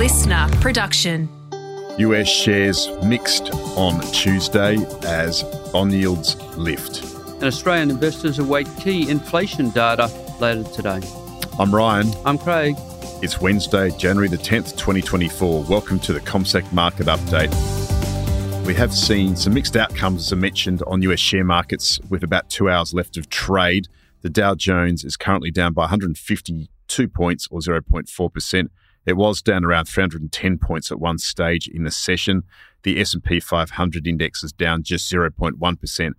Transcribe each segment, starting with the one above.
LiSTNR production. US shares mixed on Tuesday as bond yields lift. And Australian investors await key inflation data later today. I'm Ryan. I'm Craig. It's Wednesday, January the 10th, 2024. Welcome to the CommSec Market Update. We have seen some mixed outcomes, as I mentioned, on US share markets with about two hours left of trade. The Dow Jones is currently down by 152 points or 0.4%. It was down around 310 points at one stage in the session. The S&P 500 index is down just 0.1%,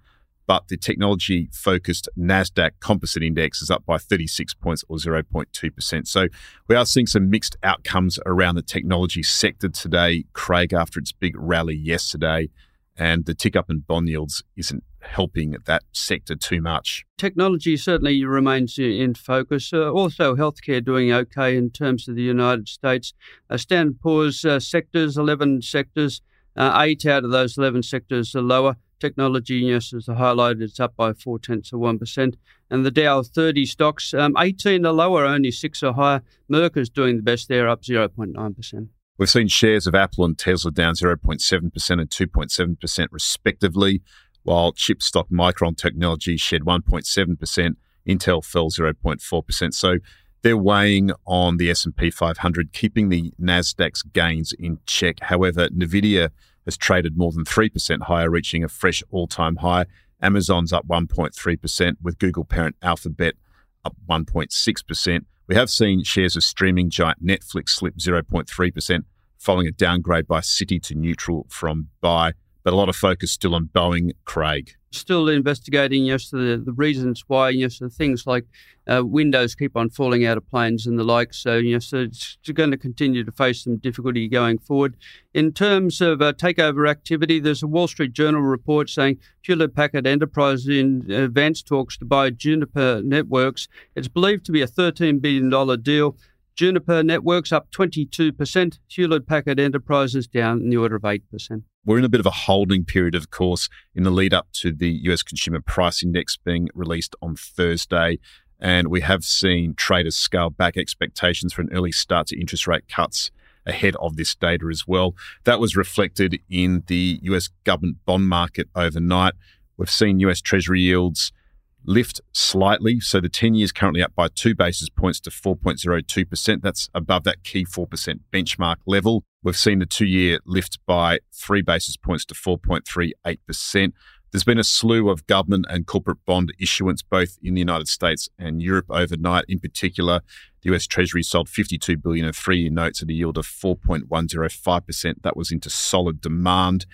but the technology focused Nasdaq Composite Index is up by 36 points or 0.2%. So we are seeing some mixed outcomes around the technology sector today, Craig, after its big rally yesterday, and the tick up in bond yields isn't helping that sector too much. Technology certainly remains in focus. Uh, also, healthcare doing okay in terms of the United States. Uh, Standard Poor's uh, sectors, 11 sectors, uh, eight out of those 11 sectors are lower. Technology, yes, as highlighted, it's up by four tenths of 1%. And the Dow 30 stocks, um, 18 are lower, only six are higher. Merck is doing the best there, up 0.9%. We've seen shares of Apple and Tesla down 0.7% and 2.7% respectively while chip stock Micron Technology shed 1.7%, Intel fell 0.4%. So they're weighing on the S&P 500, keeping the Nasdaq's gains in check. However, Nvidia has traded more than 3% higher, reaching a fresh all-time high. Amazon's up 1.3%, with Google parent Alphabet up 1.6%. We have seen shares of streaming giant Netflix slip 0.3%, following a downgrade by Citi to neutral from buy but a lot of focus still on Boeing, Craig. Still investigating, yes, the, the reasons why, yes, the things like uh, windows keep on falling out of planes and the like. So, yes, it's going to continue to face some difficulty going forward. In terms of uh, takeover activity, there's a Wall Street Journal report saying Hewlett Packard Enterprise in advanced talks to buy Juniper Networks. It's believed to be a $13 billion deal. Juniper Networks up 22%, Hewlett Packard Enterprises down in the order of 8%. We're in a bit of a holding period, of course, in the lead up to the US Consumer Price Index being released on Thursday. And we have seen traders scale back expectations for an early start to interest rate cuts ahead of this data as well. That was reflected in the US government bond market overnight. We've seen US Treasury yields lift slightly. So the 10 years currently up by two basis points to 4.02%. That's above that key 4% benchmark level. We've seen the two year lift by three basis points to 4.38%. There's been a slew of government and corporate bond issuance both in the United States and Europe overnight. In particular, the US Treasury sold 52 billion of three-year notes at a yield of 4.105%. That was into solid demand.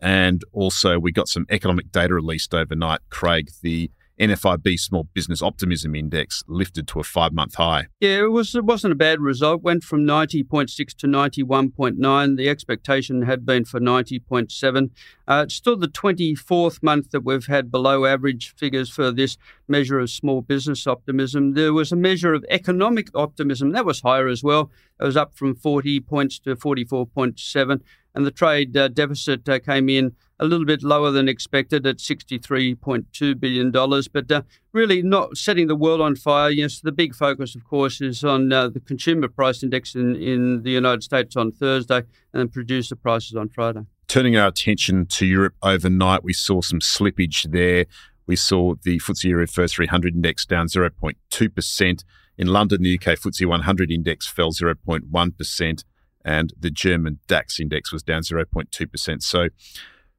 And also, we got some economic data released overnight. Craig, the NFIB Small Business Optimism Index lifted to a five month high. Yeah, it was it wasn't a bad result. Went from 90.6 to 91.9. The expectation had been for 90.7. Uh, it's still the 24th month that we've had below average figures for this measure of small business optimism. There was a measure of economic optimism that was higher as well. It was up from 40 points to 44.7 and the trade uh, deficit uh, came in a little bit lower than expected at $63.2 billion, but uh, really not setting the world on fire. Yes, the big focus, of course, is on uh, the consumer price index in, in the United States on Thursday and producer prices on Friday. Turning our attention to Europe overnight, we saw some slippage there. We saw the FTSE Eurofirst 300 index down 0.2%. In London, the UK FTSE 100 index fell 0.1% and the German DAX index was down 0.2%. So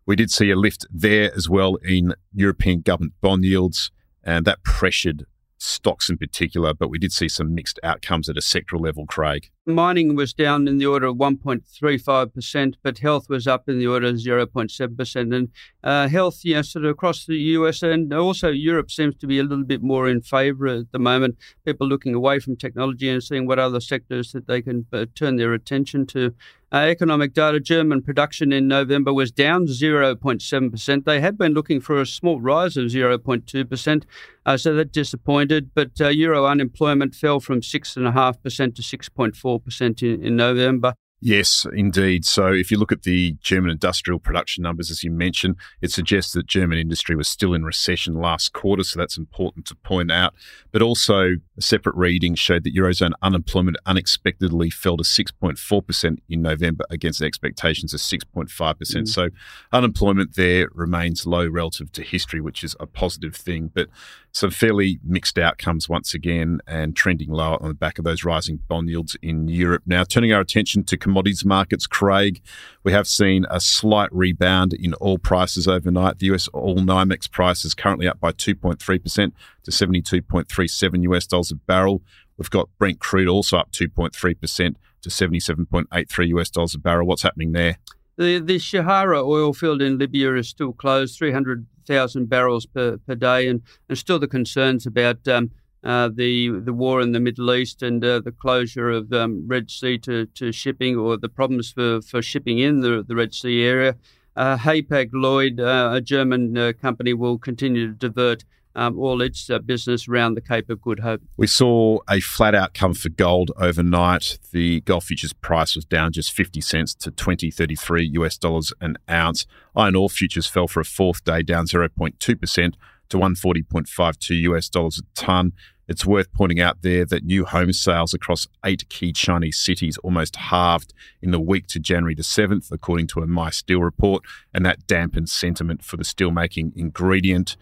we did see a lift there as well in European government bond yields, and that pressured stocks in particular, but we did see some mixed outcomes at a sectoral level, Craig. Mining was down in the order of 1.35%, but health was up in the order of 0.7%. And uh, health, you know, sort of across the US and also Europe seems to be a little bit more in favour at the moment. People looking away from technology and seeing what other sectors that they can uh, turn their attention to. Uh, economic data, German production in November was down 0.7%. They had been looking for a small rise of 0.2%, uh, so that disappointed. But uh, Euro unemployment fell from 6.5% to 6.4% in, in November. Yes, indeed. So if you look at the German industrial production numbers, as you mentioned, it suggests that German industry was still in recession last quarter. So that's important to point out. But also, a separate reading showed that Eurozone unemployment unexpectedly fell to 6.4% in November against expectations of 6.5%. Mm. So unemployment there remains low relative to history, which is a positive thing. But some fairly mixed outcomes once again and trending lower on the back of those rising bond yields in Europe. Now, turning our attention to commodities markets, Craig, we have seen a slight rebound in oil prices overnight. The US oil NYMEX price is currently up by 2.3% to 72.37 US dollars a barrel. We've got Brent crude also up 2.3% to 77.83 US dollars a barrel. What's happening there? The, the Sharara oil field in Libya is still closed, 300,000 barrels per, per day, and, and still the concerns about um, uh, the the war in the Middle East and uh, the closure of um, Red Sea to, to shipping or the problems for, for shipping in the, the Red Sea area. Uh, Hapag-Lloyd, uh, a German uh, company, will continue to divert um, all its uh, business around the Cape of Good Hope. We saw a flat outcome for gold overnight. The gold futures price was down just 50 cents to 2033 US dollars an ounce. Iron ore futures fell for a fourth day, down 0.2% to 140.52 US dollars a ton. It's worth pointing out there that new home sales across eight key Chinese cities almost halved in the week to January the 7th, according to a Mysteel report, and that dampened sentiment for the steelmaking ingredient.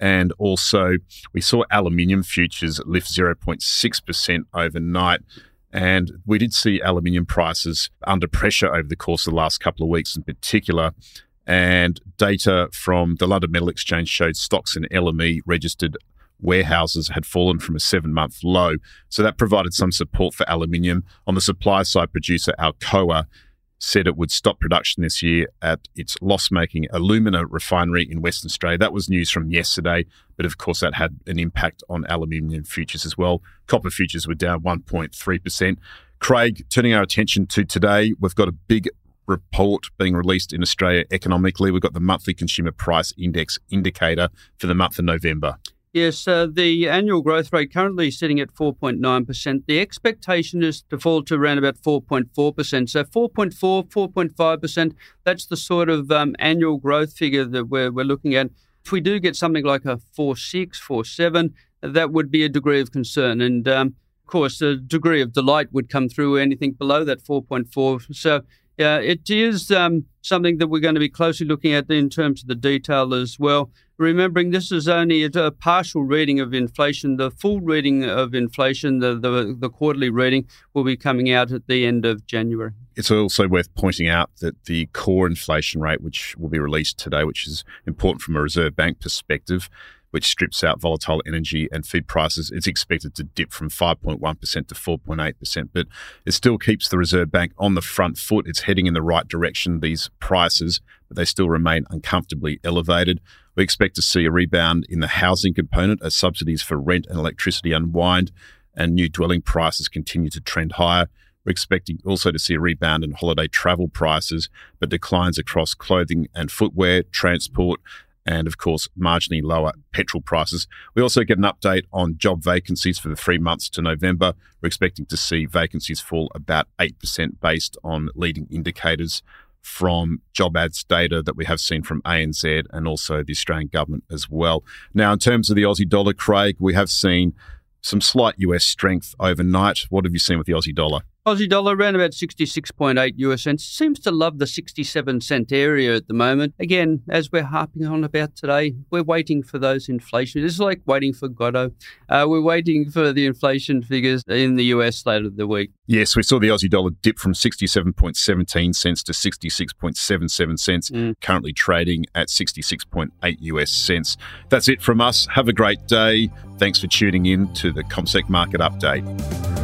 And also, we saw aluminium futures lift 0.6% overnight. And we did see aluminium prices under pressure over the course of the last couple of weeks in particular. And data from the London Metal Exchange showed stocks in LME registered warehouses had fallen from a seven month low. So that provided some support for aluminium. On the supply side, producer Alcoa said it would stop production this year at its loss making alumina refinery in Western Australia. That was news from yesterday, but of course, that had an impact on aluminium futures as well. Copper futures were down 1.3%. Craig, turning our attention to today, we've got a big report being released in Australia economically. We've got the monthly consumer price index indicator for the month of November. Yes, uh, the annual growth rate currently sitting at 4.9%. The expectation is to fall to around about 4.4%. So 4.4, 4.5%, that's the sort of um, annual growth figure that we're, we're looking at. If we do get something like a 4.6, 4.7, that would be a degree of concern. And um, of course, a degree of delight would come through anything below that 4.4. So yeah, it is um, something that we're going to be closely looking at in terms of the detail as well remembering this is only a, partial reading of inflation. The full reading of inflation, the, the, the quarterly reading, will be coming out at the end of January. It's also worth pointing out that the core inflation rate, which will be released today, which is important from a Reserve Bank perspective, which strips out volatile energy and food prices, is expected to dip from 5.1% to 4.8%. But it still keeps the Reserve Bank on the front foot. It's heading in the right direction, these prices, but they still remain uncomfortably elevated. We expect to see a rebound in the housing component as subsidies for rent and electricity unwind and new dwelling prices continue to trend higher. We're expecting also to see a rebound in holiday travel prices, but declines across clothing and footwear, transport, and of course, marginally lower petrol prices. We also get an update on job vacancies for the three months to November. We're expecting to see vacancies fall about 8% based on leading indicators from job ads data that we have seen from ANZ and also the Australian government as well. Now, in terms of the Aussie dollar, Craig, we have seen some slight US strength overnight. What have you seen with the Aussie dollar? Aussie dollar around about 66.8 US cents. Seems to love the 67 cent area at the moment. Again, as we're harping on about today, we're waiting for those inflation. It's like waiting for Godot. Uh, we're waiting for the inflation figures in the US later the week. Yes, we saw the Aussie dollar dip from 67.17 cents to 66.77 cents, mm. currently trading at 66.8 US cents. That's it from us. Have a great day. Thanks for tuning in to the CommSec Market Update.